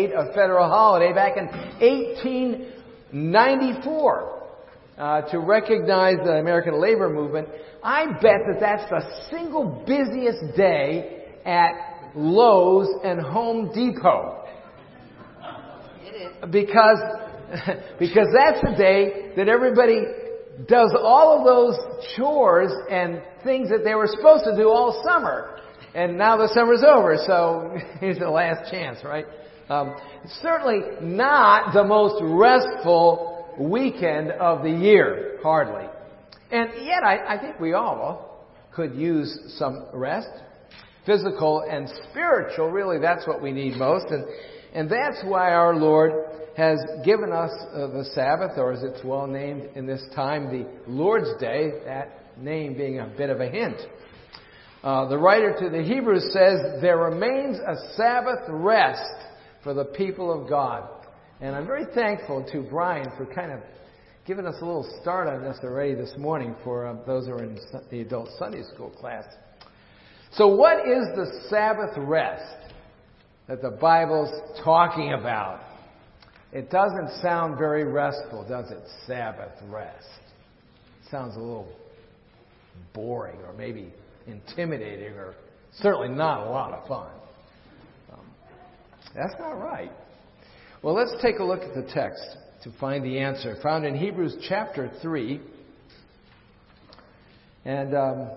made a federal holiday back in 1894 uh, to recognize the American labor movement. I bet that that's the single busiest day at Lowe's and Home Depot. Because, because that's the day that everybody does all of those chores and things that they were supposed to do all summer. And now the summer's over, so here's the last chance, right? Um, certainly not the most restful weekend of the year, hardly. And yet, I, I think we all could use some rest. Physical and spiritual, really, that's what we need most. And, and that's why our Lord has given us uh, the Sabbath, or as it's well named in this time, the Lord's Day, that name being a bit of a hint. Uh, the writer to the Hebrews says, There remains a Sabbath rest for the people of God. And I'm very thankful to Brian for kind of giving us a little start on this already this morning for uh, those who are in the adult Sunday school class. So, what is the Sabbath rest that the Bible's talking about? It doesn't sound very restful, does it? Sabbath rest. It sounds a little boring or maybe intimidating or certainly not a lot of fun. That's not right. Well, let's take a look at the text to find the answer. Found in Hebrews chapter 3. And um,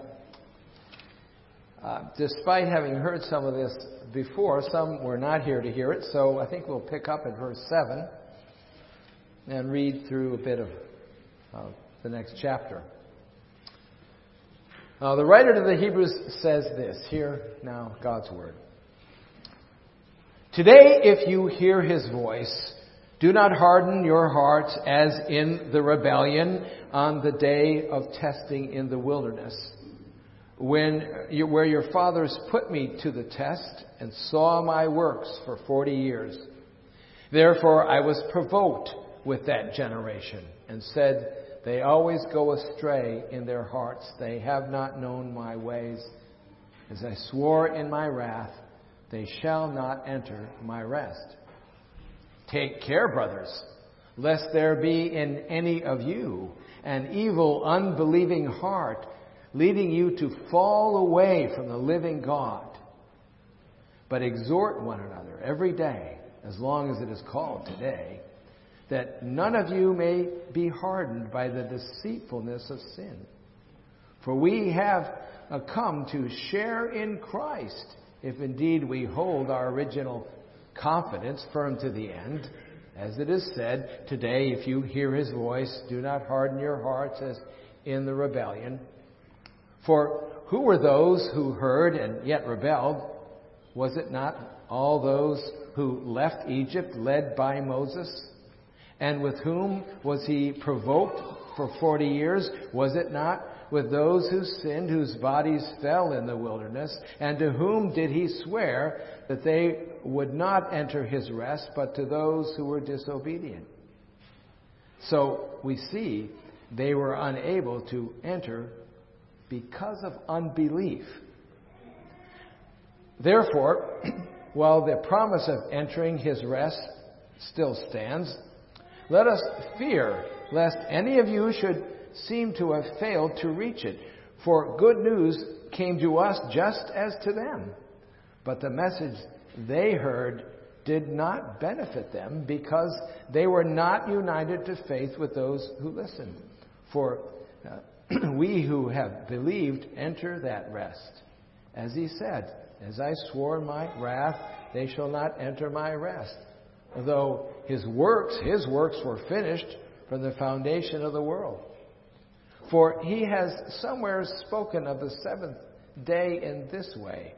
uh, despite having heard some of this before, some were not here to hear it, so I think we'll pick up at verse 7 and read through a bit of uh, the next chapter. Uh, the writer to the Hebrews says this. Hear now God's word. Today, if you hear his voice, do not harden your hearts as in the rebellion on the day of testing in the wilderness, when you, where your fathers put me to the test and saw my works for forty years. Therefore, I was provoked with that generation and said, They always go astray in their hearts. They have not known my ways. As I swore in my wrath, they shall not enter my rest. Take care, brothers, lest there be in any of you an evil, unbelieving heart, leading you to fall away from the living God. But exhort one another every day, as long as it is called today, that none of you may be hardened by the deceitfulness of sin. For we have uh, come to share in Christ if indeed we hold our original confidence firm to the end. As it is said, today, if you hear his voice, do not harden your hearts as in the rebellion. For who were those who heard and yet rebelled? Was it not all those who left Egypt led by Moses? And with whom was he provoked for forty years? Was it not with those who sinned, whose bodies fell in the wilderness, and to whom did he swear that they would not enter his rest, but to those who were disobedient? So we see they were unable to enter because of unbelief. Therefore, while the promise of entering his rest still stands, let us fear lest any of you should seem to have failed to reach it. For good news came to us just as to them. But the message they heard did not benefit them because they were not united to faith with those who listened. For uh, we who have believed enter that rest. As he said, As I swore my wrath, they shall not enter my rest. Though his works, his works were finished from the foundation of the world. For he has somewhere spoken of the seventh day in this way.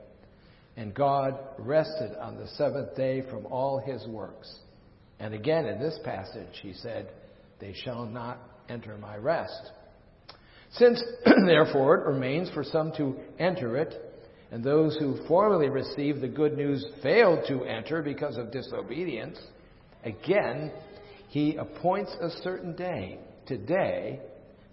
And God rested on the seventh day from all his works. And again in this passage, he said, They shall not enter my rest. Since, therefore, it remains for some to enter it, and those who formerly received the good news failed to enter because of disobedience, again, he appoints a certain day, today,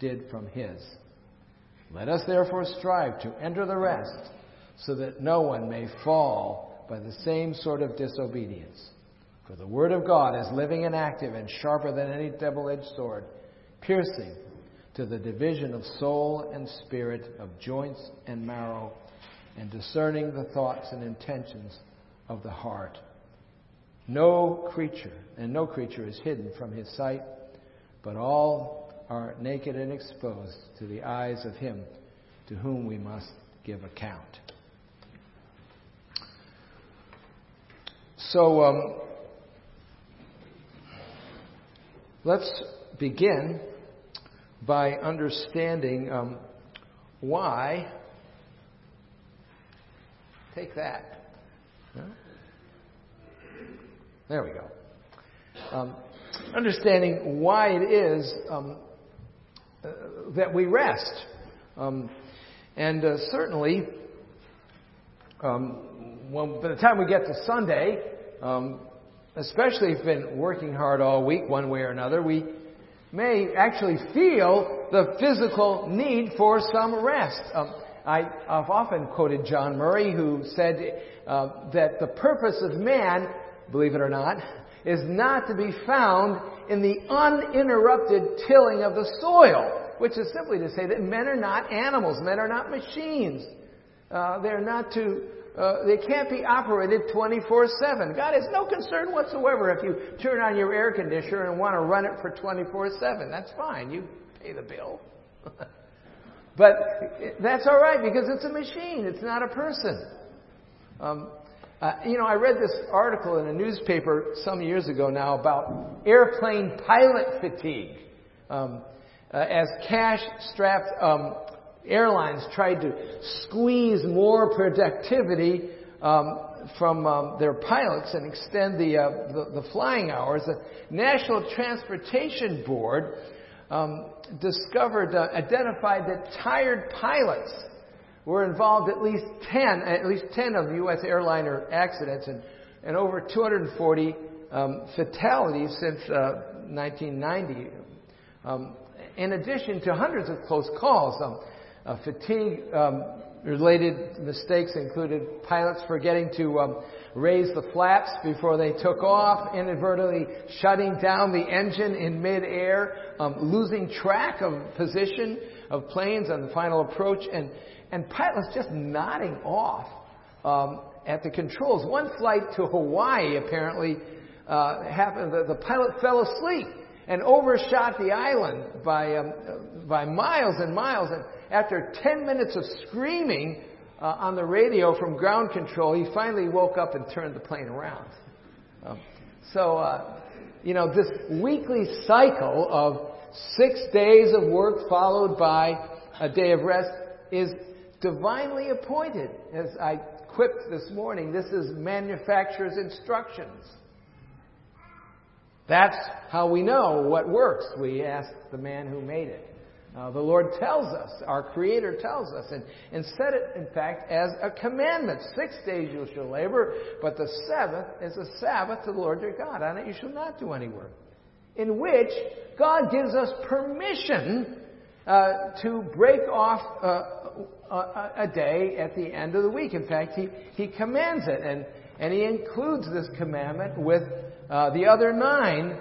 did from his. Let us therefore strive to enter the rest so that no one may fall by the same sort of disobedience. For the Word of God is living and active and sharper than any double edged sword, piercing to the division of soul and spirit, of joints and marrow, and discerning the thoughts and intentions of the heart. No creature, and no creature is hidden from his sight, but all are naked and exposed to the eyes of him to whom we must give account. So, um, let's begin by understanding um, why. Take that. There we go. Um, understanding why it is um, that we rest. Um, and uh, certainly, um, by the time we get to Sunday, um, especially if we've been working hard all week, one way or another, we may actually feel the physical need for some rest. Um, I, have often quoted John Murray, who said uh, that the purpose of man, believe it or not, is not to be found in the uninterrupted tilling of the soil, which is simply to say that men are not animals, men are not machines. Uh, they're not to uh, they can't be operated 24 7. God has no concern whatsoever if you turn on your air conditioner and want to run it for 24 7. That's fine. You pay the bill. but that's all right because it's a machine, it's not a person. Um, uh, you know, I read this article in a newspaper some years ago now about airplane pilot fatigue. Um, uh, as cash strapped um, airlines tried to squeeze more productivity um, from um, their pilots and extend the, uh, the, the, flying hours, the National Transportation Board um, discovered, uh, identified that tired pilots were involved at least 10, at least 10 of U.S. airliner accidents and, and over 240 um, fatalities since uh, 1990. Um, in addition to hundreds of close calls, um, uh, fatigue um, related mistakes included pilots forgetting to um, raise the flaps before they took off, inadvertently shutting down the engine in midair, um, losing track of position of planes on the final approach, and, and pilots just nodding off um, at the controls. One flight to Hawaii apparently uh, happened. The, the pilot fell asleep and overshot the island by um, by miles and miles. And after 10 minutes of screaming uh, on the radio from ground control, he finally woke up and turned the plane around. Um, so, uh, you know, this weekly cycle of six days of work followed by a day of rest is divinely appointed. As I quipped this morning, this is manufacturer's instructions. That's how we know what works. We ask the man who made it. Uh, the Lord tells us, our Creator tells us, and, and set it, in fact, as a commandment. Six days you shall labor, but the seventh is a Sabbath to the Lord your God. On it you shall not do any work. In which God gives us permission uh, to break off uh, a, a, day at the end of the week. In fact, He, he commands it, and, and He includes this commandment with uh, the other nine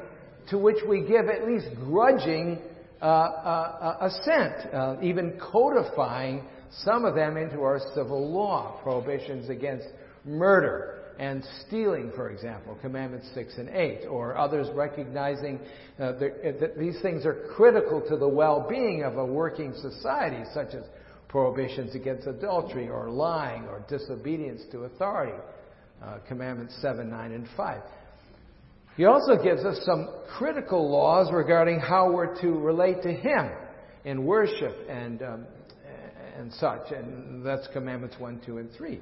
to which we give at least grudging uh, uh, assent, uh, even codifying some of them into our civil law. Prohibitions against murder and stealing, for example, Commandments 6 and 8, or others recognizing uh, that these things are critical to the well being of a working society, such as prohibitions against adultery or lying or disobedience to authority, uh, Commandments 7, 9, and 5. He also gives us some critical laws regarding how we're to relate to Him in worship and, um, and such. And that's Commandments 1, 2, and 3.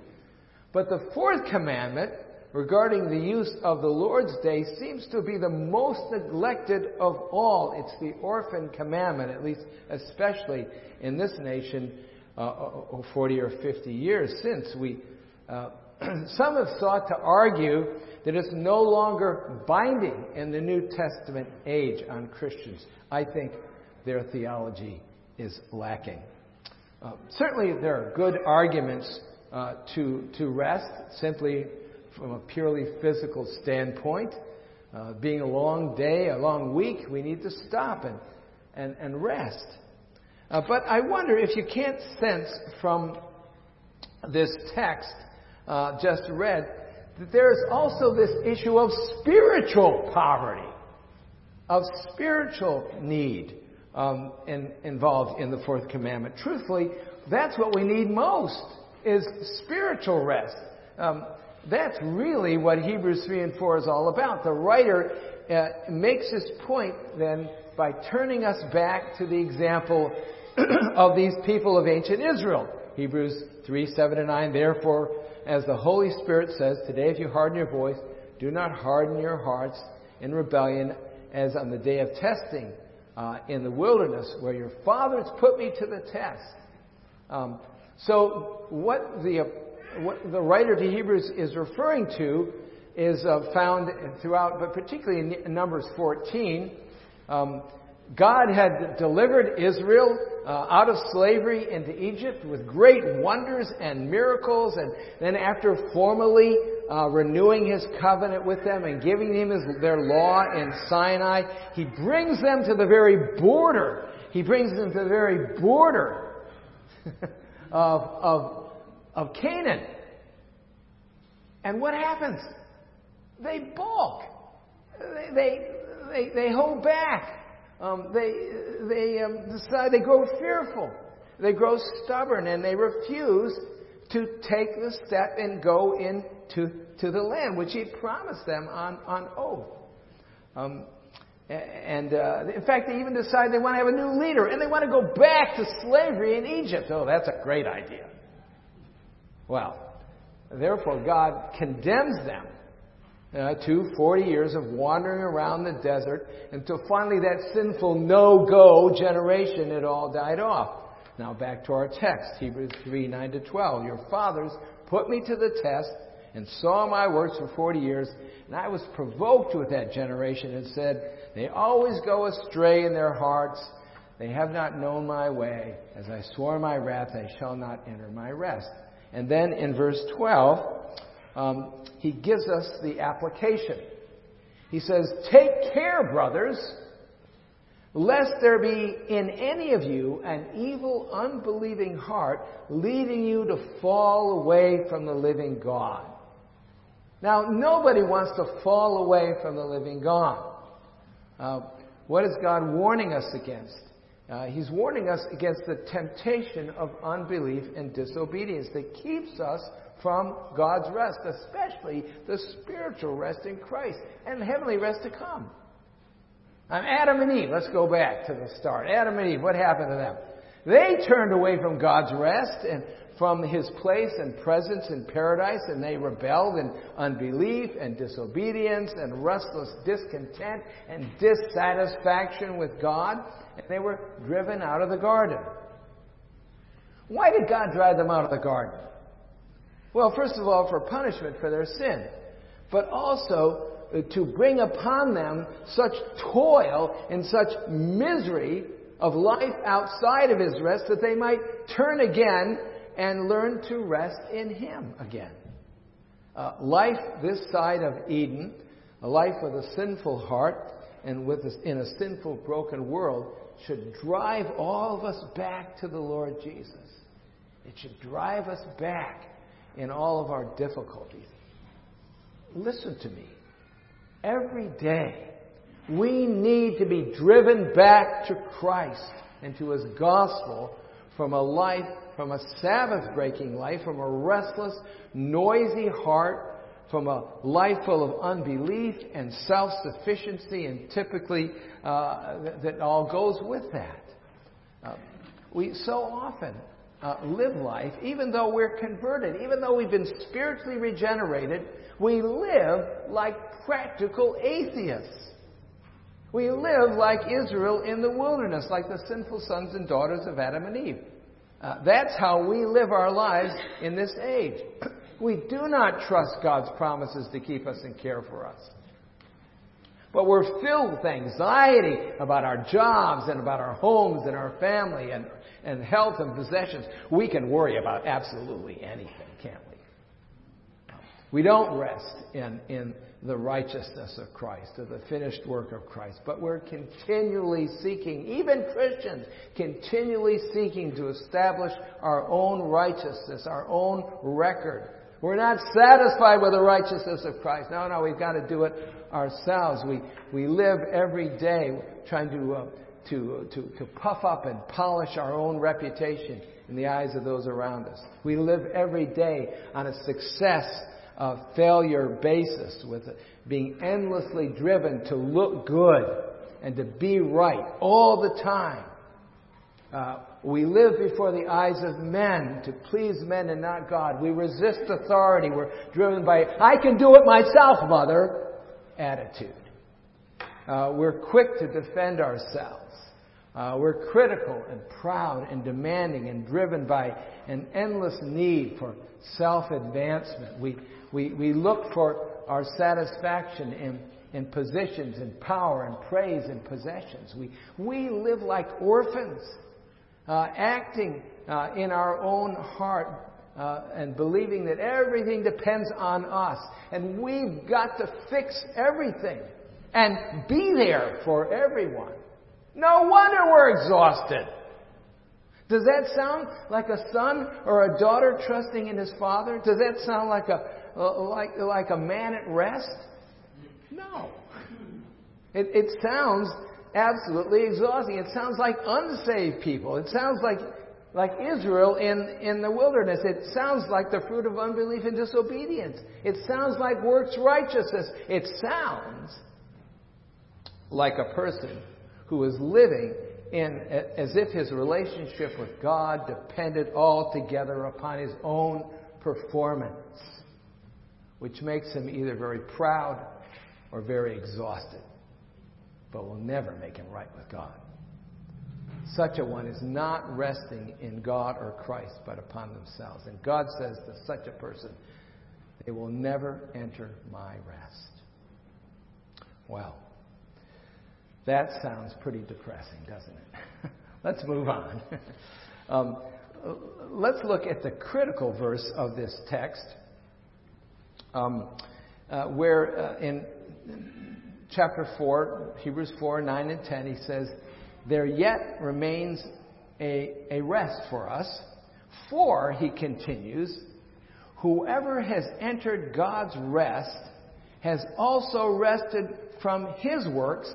But the fourth commandment regarding the use of the Lord's Day seems to be the most neglected of all. It's the orphan commandment, at least especially in this nation, uh, uh 40 or 50 years since we. Uh, some have sought to argue that it's no longer binding in the New Testament age on Christians. I think their theology is lacking. Uh, certainly, there are good arguments uh, to, to rest simply from a purely physical standpoint. Uh, being a long day, a long week, we need to stop and, and, and rest. Uh, but I wonder if you can't sense from this text uh, just read that there's also this issue of spiritual poverty, of spiritual need um, in, involved in the fourth commandment. Truthfully, that's what we need most is spiritual rest. Um, that's really what Hebrews 3 and 4 is all about. The writer uh, makes this point then by turning us back to the example of these people of ancient Israel. Hebrews 3, 7 and 9. Therefore, as the Holy Spirit says, today if you harden your voice, do not harden your hearts in rebellion as on the day of testing uh, in the wilderness where your fathers put me to the test. Um, so what the, what the writer to Hebrews is referring to is uh, found throughout, but particularly in Numbers 14. Um, God had delivered Israel uh, out of slavery into Egypt with great wonders and miracles, and then after formally uh, renewing his covenant with them and giving them his, their law in Sinai, he brings them to the very border. He brings them to the very border of, of, of Canaan. And what happens? They balk. They, they, they, they hold back. Um, they they um, decide, they grow fearful. They grow stubborn and they refuse to take the step and go into to the land, which he promised them on, on oath. Um, and uh, in fact, they even decide they want to have a new leader and they want to go back to slavery in Egypt. Oh, that's a great idea. Well, therefore, God condemns them uh, to 40 years of wandering around the desert until finally that sinful no-go generation had all died off. Now back to our text, Hebrews 3, 9 to 12. Your fathers put me to the test and saw my works for 40 years, and I was provoked with that generation and said, they always go astray in their hearts. They have not known my way. As I swore my wrath, they shall not enter my rest. And then in verse 12, um, he gives us the application. He says, Take care, brothers, lest there be in any of you an evil, unbelieving heart leading you to fall away from the living God. Now, nobody wants to fall away from the living God. Uh, what is God warning us against? Uh, he's warning us against the temptation of unbelief and disobedience that keeps us from God's rest, especially the spiritual rest in Christ and heavenly rest to come. Um, Adam and Eve, let's go back to the start. Adam and Eve, what happened to them? They turned away from God's rest and from His place and presence in paradise, and they rebelled in unbelief and disobedience and restless discontent and dissatisfaction with God, and they were driven out of the garden. Why did God drive them out of the garden? Well, first of all, for punishment for their sin, but also uh, to bring upon them such toil and such misery of life outside of His rest that they might turn again and learn to rest in Him again. Uh, life this side of Eden, a life with a sinful heart and with a, in a sinful, broken world, should drive all of us back to the Lord Jesus. It should drive us back in all of our difficulties. Listen to me. Every day, we need to be driven back to Christ and to His gospel from a life, from a Sabbath breaking life, from a restless, noisy heart, from a life full of unbelief and self sufficiency, and typically uh, that, that, all goes with that. Uh, we so often uh, live life, even though we're converted, even though we've been spiritually regenerated, we live like practical atheists. We live like Israel in the wilderness, like the sinful sons and daughters of Adam and Eve. Uh, that's how we live our lives in this age. We do not trust God's promises to keep us and care for us. But we're filled with anxiety about our jobs and about our homes and our family and, and health and possessions. We can worry about absolutely anything, can't we? We don't rest in, in the righteousness of Christ or the finished work of Christ, but we're continually seeking, even Christians, continually seeking to establish our own righteousness, our own record. We're not satisfied with the righteousness of Christ. No, no, we've got to do it ourselves. We, we live every day trying to, uh, to, to, to puff up and polish our own reputation in the eyes of those around us. We live every day on a success uh, failure basis with being endlessly driven to look good and to be right all the time. Uh, we live before the eyes of men to please men and not God. We resist authority. We're driven by, I can do it myself, mother attitude. Uh, we're quick to defend ourselves. Uh, we're critical and proud and demanding and driven by an endless need for self advancement. We, we, we look for our satisfaction in, in positions and power and praise and possessions. We, we live like orphans, uh, acting uh, in our own heart uh, and believing that everything depends on us. And we've got to fix everything and be there for everyone. No wonder we're exhausted. Does that sound like a son or a daughter trusting in his father? Does that sound like a like like a man at rest? No. It, it sounds absolutely exhausting. It sounds like unsaved people. It sounds like like Israel in, in the wilderness. It sounds like the fruit of unbelief and disobedience. It sounds like works righteousness. It sounds like a person who is living in as if his relationship with God depended altogether upon his own performance, which makes him either very proud or very exhausted, but will never make him right with God. Such a one is not resting in God or Christ, but upon themselves. And God says to such a person, they will never enter my rest. Well, that sounds pretty depressing, doesn't it? let's move on. um, let's look at the critical verse of this text, um, uh, where uh, in chapter 4, Hebrews 4 9 and 10, he says, There yet remains a, a rest for us, for, he continues, whoever has entered God's rest has also rested from his works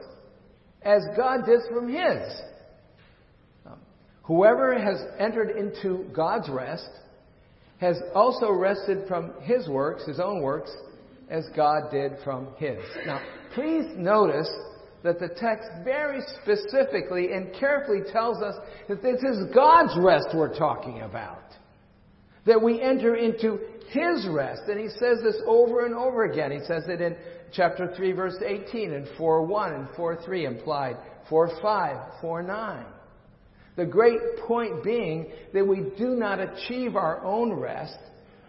as God did from His. Um, whoever has entered into God's rest has also rested from His works, His own works, as God did from His. Now, please notice that the text very specifically and carefully tells us that this is God's rest we're talking about. That we enter into His rest. And He says this over and over again. He says it in chapter 3, verse 18, and 4 1 and 4 3 implied, 4 5, 4 9. The great point being that we do not achieve our own rest.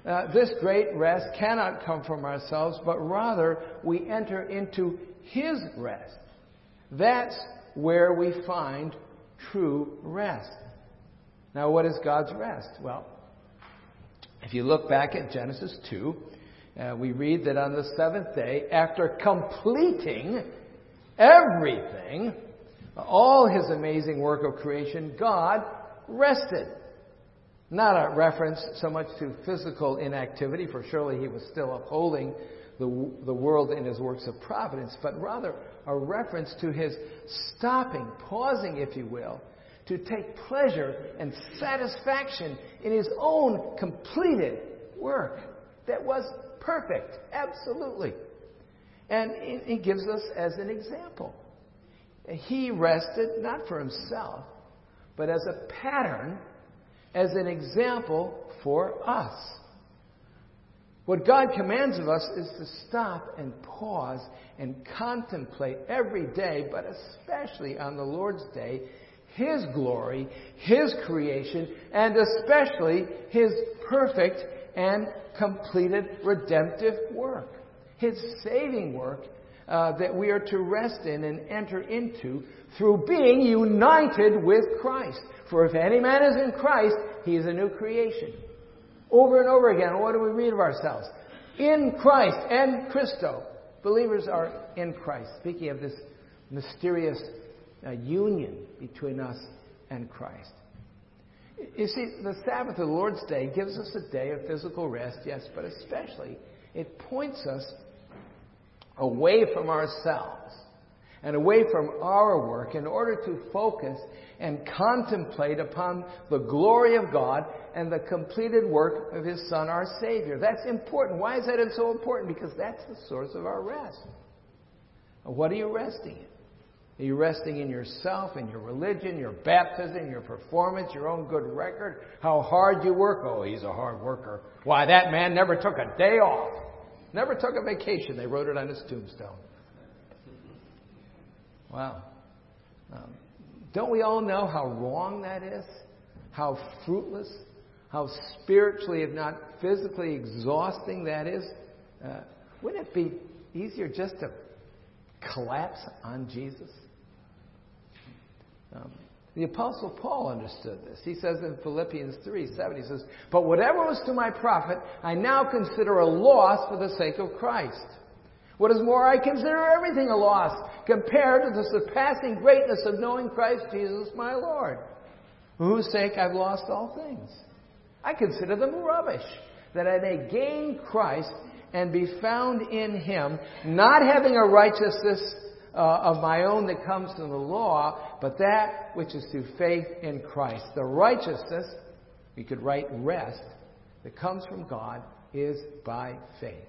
Uh, this great rest cannot come from ourselves, but rather we enter into His rest. That's where we find true rest. Now, what is God's rest? Well, if you look back at Genesis 2, uh, we read that on the seventh day, after completing everything, all his amazing work of creation, God rested. Not a reference so much to physical inactivity, for surely he was still upholding the, the world in his works of providence, but rather a reference to his stopping, pausing, if you will, to take pleasure and satisfaction in his own completed work that was perfect, absolutely. And he gives us as an example. He rested not for himself, but as a pattern as an example for us. What God commands of us is to stop and pause and contemplate every day, but especially on the Lord's day, His glory, His creation, and especially His perfect and completed redemptive work. His saving work uh, that we are to rest in and enter into through being united with Christ. For if any man is in Christ, he is a new creation. Over and over again, what do we read of ourselves? In Christ en Christo. Believers are in Christ. Speaking of this mysterious uh, union between us and Christ. You see, the Sabbath, the Lord's Day, gives us a day of physical rest, yes, but especially it points us away from ourselves and away from our work in order to focus and contemplate upon the glory of God and the completed work of His Son, our Savior. That's important. Why is that so important? Because that's the source of our rest. What are you resting in? Are you resting in yourself, in your religion, your baptism, your performance, your own good record? How hard you work? Oh, he's a hard worker. Why, that man never took a day off. Never took a vacation. They wrote it on his tombstone. Wow. Um, don't we all know how wrong that is? How fruitless? How spiritually, if not physically exhausting that is? Uh, wouldn't it be easier just to collapse on Jesus? Um, the Apostle Paul understood this. He says in Philippians 3 7, he says, But whatever was to my profit, I now consider a loss for the sake of Christ. What is more, I consider everything a loss compared to the surpassing greatness of knowing Christ Jesus my Lord, for whose sake I've lost all things. I consider them rubbish, that I may gain Christ and be found in Him, not having a righteousness uh, of my own that comes from the law, but that which is through faith in Christ. The righteousness, we could write rest, that comes from God is by faith.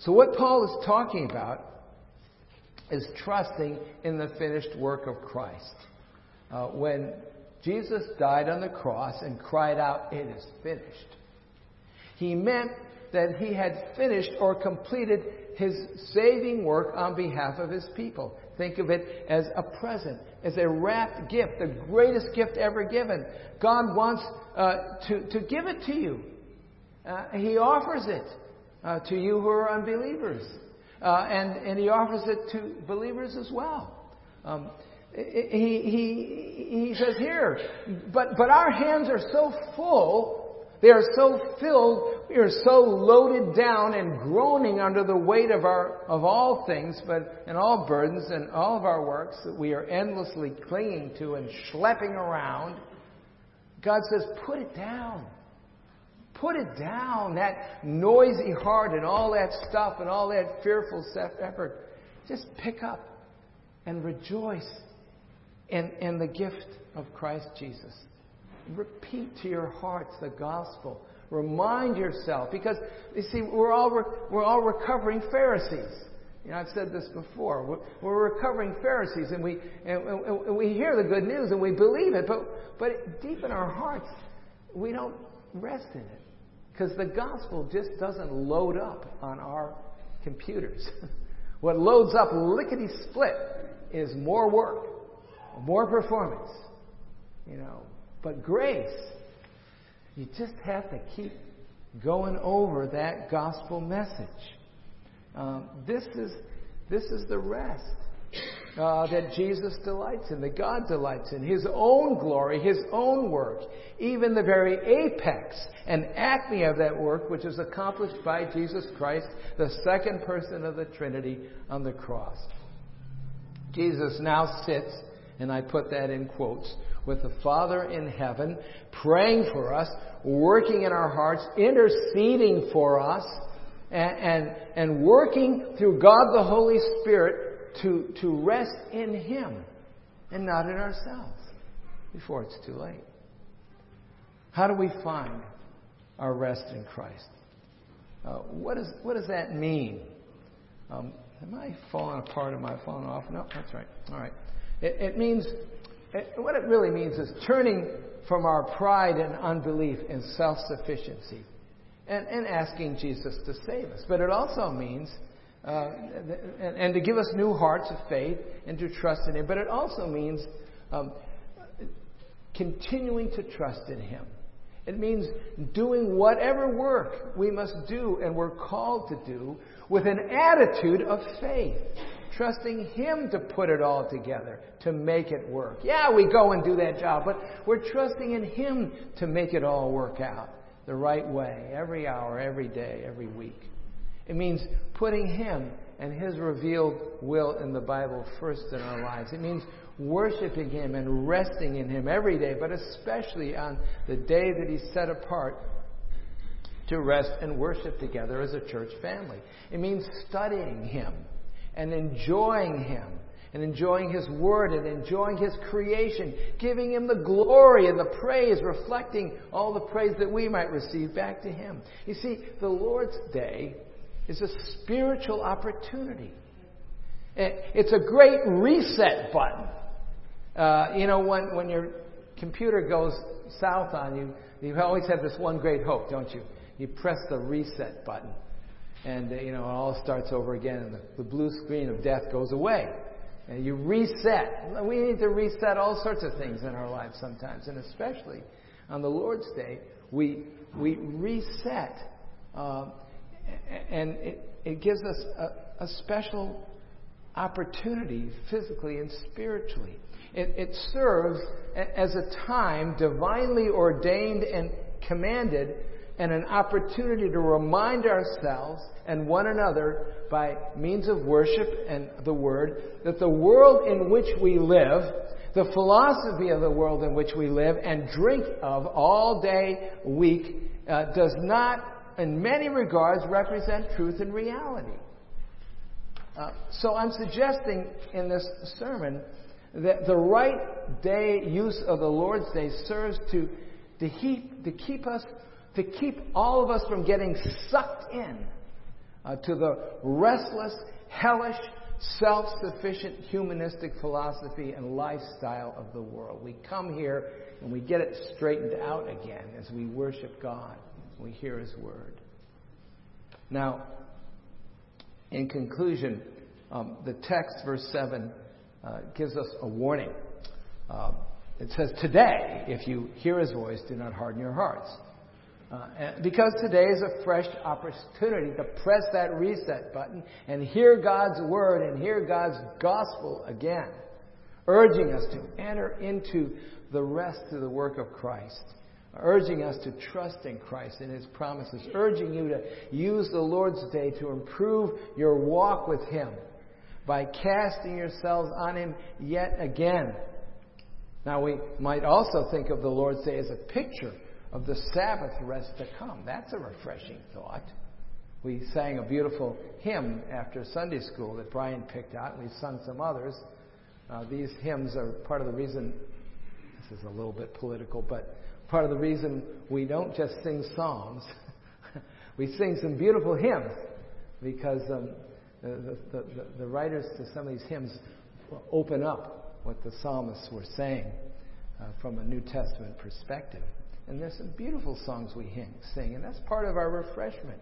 So, what Paul is talking about is trusting in the finished work of Christ. Uh, when Jesus died on the cross and cried out, It is finished, he meant that he had finished or completed his saving work on behalf of his people. Think of it as a present, as a wrapped gift, the greatest gift ever given. God wants uh, to, to give it to you. Uh, he offers it uh, to you who are unbelievers. Uh, and, and he offers it to believers as well. Um, he, he, he says here, but, but our hands are so full they are so filled, we are so loaded down and groaning under the weight of our of all things, but and all burdens and all of our works that we are endlessly clinging to and schlepping around. God says, put it down. Put it down, that noisy heart and all that stuff and all that fearful effort. Just pick up and rejoice in, in the gift of Christ Jesus. Repeat to your hearts the gospel. Remind yourself, because you see, we're all, re- we're all recovering Pharisees. You know, I've said this before. We're, we're recovering Pharisees, and we and, and we hear the good news and we believe it, but but deep in our hearts, we don't rest in it because the gospel just doesn't load up on our computers. what loads up lickety split is more work, more performance. You know, but grace, you just have to keep going over that gospel message. Um, this is this is the rest uh, that Jesus delights in, that God delights in. His own glory, His own work, even the very apex and acme of that work, which is accomplished by Jesus Christ, the second person of the Trinity on the cross. Jesus now sits, and I put that in quotes, with the Father in heaven, praying for us, working in our hearts, interceding for us, and, and, and working through God the Holy Spirit to, to rest in Him and not in ourselves before it's too late. How do we find our rest in Christ? Uh, what, is, what does that mean? Um, am I falling apart? Am I falling off? No, that's right. All right. It, it means what it really means is turning from our pride and unbelief and self sufficiency and, and asking Jesus to save us. But it also means, uh, and, and, to give us new hearts of faith and to trust in Him. But it also means um, continuing to trust in Him. It means doing whatever work we must do and we're called to do with an attitude of faith, trusting Him to put it all together, to make it work. Yeah, we go and do that job, but we're trusting in Him to make it all work out the right way, every hour, every day, every week. It means putting Him and His revealed will in the Bible first in our lives. It means worshiping Him and resting in Him every day, but especially on the day that He's set apart to rest and worship together as a church family. It means studying Him and enjoying Him and enjoying His Word and enjoying His creation, giving Him the glory and the praise, reflecting all the praise that we might receive back to Him. You see, the Lord's Day is a spiritual opportunity. It's a great reset button. Uh, you know, when, when your computer goes south on you, you always have this one great hope, don't you? You press the reset button, and uh, you know it all starts over again, and the, the blue screen of death goes away. And you reset. We need to reset all sorts of things in our lives sometimes, and especially on the Lord's Day, we we reset, uh, and it, it gives us a, a special opportunity physically and spiritually. It, it serves as a time divinely ordained and commanded and an opportunity to remind ourselves and one another by means of worship and the Word that the world in which we live, the philosophy of the world in which we live and drink of all day, week, uh, does not, in many regards, represent truth and reality. Uh, so I'm suggesting in this sermon that the right day use of the Lord's Day serves to, to, heap, to keep us, to keep all of us from getting sucked in uh, to the restless, hellish, self-sufficient humanistic philosophy and lifestyle of the world. We come here and we get it straightened out again as we worship God. We hear His Word. Now, in conclusion, um, the text, verse 7, uh, gives us a warning. Uh, it says, Today, if you hear his voice, do not harden your hearts. Uh, because today is a fresh opportunity to press that reset button and hear God's word and hear God's gospel again, urging us to enter into the rest of the work of Christ, urging us to trust in Christ and His promises, urging you to use the Lord's day to improve your walk with Him by casting yourselves on him yet again. Now, we might also think of the Lord's Day as a picture of the Sabbath rest to come. That's a refreshing thought. We sang a beautiful hymn after Sunday school that Brian picked out, and we've sung some others. Uh, these hymns are part of the reason, this is a little bit political, but part of the reason we don't just sing psalms. we sing some beautiful hymns because um, the, the, the, writers to some of these hymns open up what the psalmists were saying uh, from a New Testament perspective. And there's some beautiful songs we sing, and that's part of our refreshment.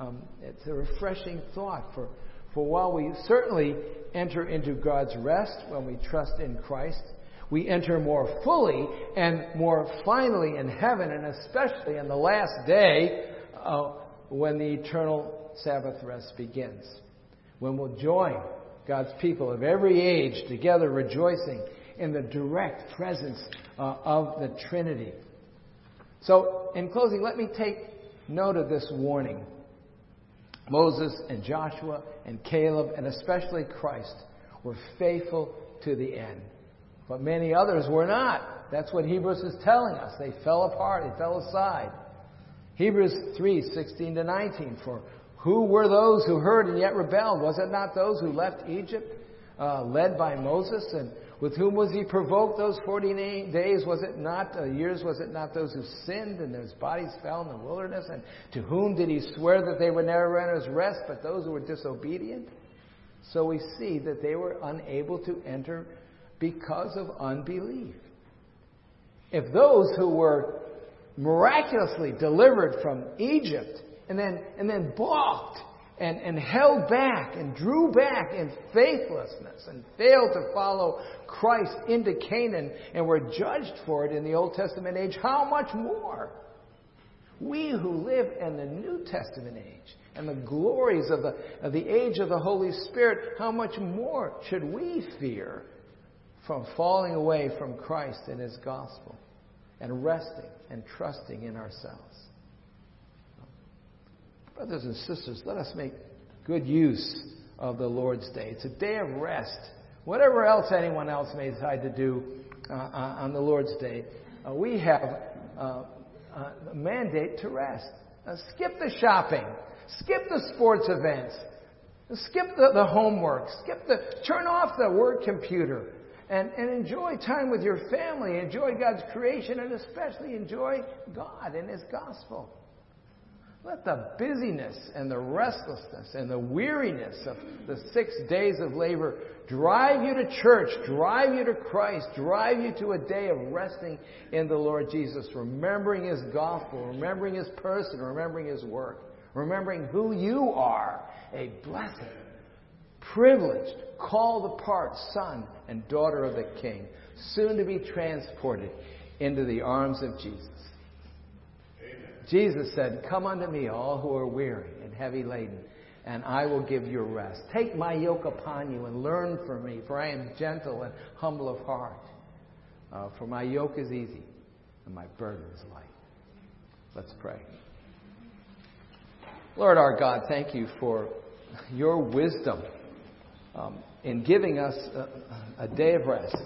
Um, it's a refreshing thought for, for while we certainly enter into God's rest when we trust in Christ, we enter more fully and more finally in heaven, and especially in the last day uh, when the eternal Sabbath rest begins when we'll join God's people of every age together rejoicing in the direct presence uh, of the Trinity. So, in closing, let me take note of this warning. Moses and Joshua and Caleb, and especially Christ, were faithful to the end. But many others were not. That's what Hebrews is telling us. They fell apart, they fell aside. Hebrews 3 16 to 19. For who were those who heard and yet rebelled? Was it not those who left Egypt, uh, led by Moses? And with whom was he provoked those 40 days? Was it not uh, years? Was it not those who sinned and whose bodies fell in the wilderness? And to whom did he swear that they would never enter his rest, but those who were disobedient? So we see that they were unable to enter because of unbelief. If those who were miraculously delivered from Egypt and then, and then balked and, and held back and drew back in faithlessness and failed to follow Christ into Canaan and were judged for it in the Old Testament age, how much more? We who live in the New Testament age and the glories of the, of the age of the Holy Spirit, how much more should we fear from falling away from Christ and His gospel and resting and trusting in ourselves? Brothers and sisters, let us make good use of the Lord's Day. It's a day of rest. Whatever else anyone else may decide to do uh, uh on the Lord's Day, uh, we have uh, uh a mandate to rest. Uh, skip the shopping. Skip the sports events. Skip the, the homework. Skip the, turn off the work computer and, and enjoy time with your family. Enjoy God's creation and especially enjoy God and His gospel. Let the busyness and the restlessness and the weariness of the six days of labor drive you to church, drive you to Christ, drive you to a day of resting in the Lord Jesus, remembering His gospel, remembering His person, remembering His work, remembering who you are, a blessed, privileged, called apart son and daughter of the King, soon to be transported into the arms of Jesus. Jesus said, Come unto me, all who are weary and heavy laden, and I will give you rest. Take my yoke upon you and learn from me, for I am gentle and humble of heart. Uh, for my yoke is easy and my burden is light. Let's pray. Lord our God, thank you for your wisdom um, in giving us a, a day of rest.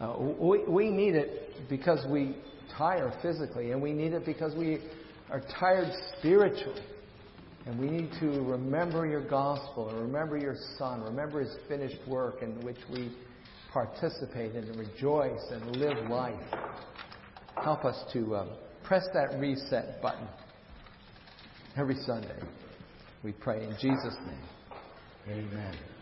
Uh, we, we need it because we tire physically, and we need it because we are tired spiritually. And we need to remember your gospel and remember your Son, remember his finished work in which we participate and rejoice and live life. Help us to um, press that reset button every Sunday. We pray in Jesus' name. Amen.